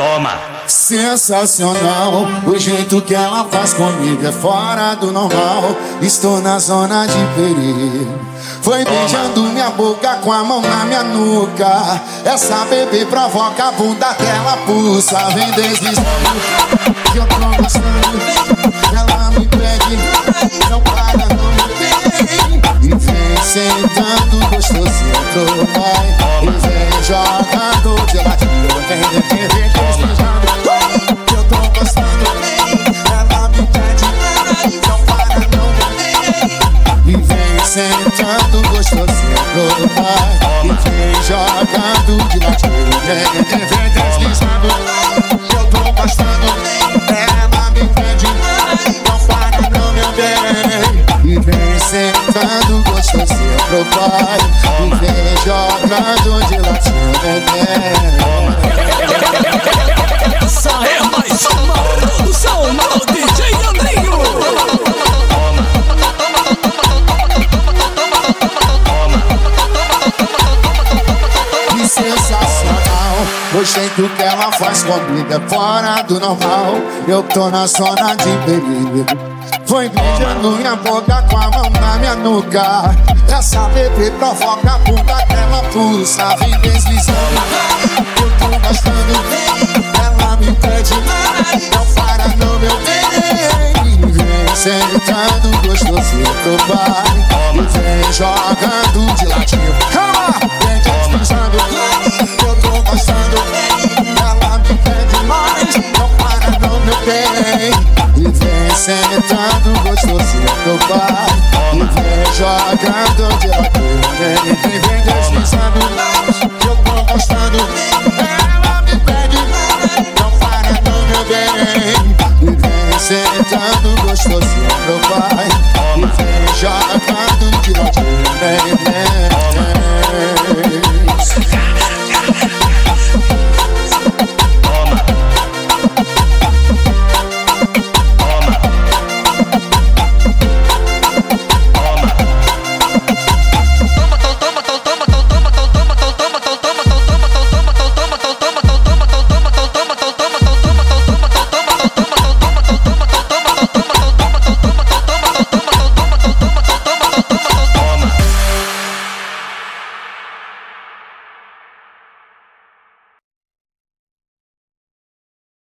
Toma! Sensacional, o jeito que ela faz comigo é fora do normal. Estou na zona de perigo. Foi beijando minha boca com a mão na minha nuca. Essa bebê provoca a bunda dela, pulsa, vem deslizando. Que eu tô gostando, ela me pede, não para, não me tem. E vem sentando gostosinho pro pai. E vem jogando de ladinho, vem, vem, vem sentando gostosinho pro pai E vem jogando de ladinho Vem, vem, vem deslizando eu tô gostando. Ela me pede Não para não meu bem E vem sentando gostosinho pro pai E vem jogando de ladinho Vem, vem sensacional O jeito que ela faz comigo é fora do normal. Eu tô na zona de perigo. Foi beijando minha boca com a mão na minha nuca. Essa bebê provoca a bunda dela pulsa Vem deslizando. Eu tô gostando. Ela me pede Não para não meu bem. Vem sentando gostosinho pro bar E vem jogando de ladinho sentando gostosinho pro bar E vem jogando de ladinho Vem, vem, vem deslizando Eu tô gostando. Ela me pede Não para não meu bem. E vem sentando gostosinho pro pai? E vem jogando de Vem,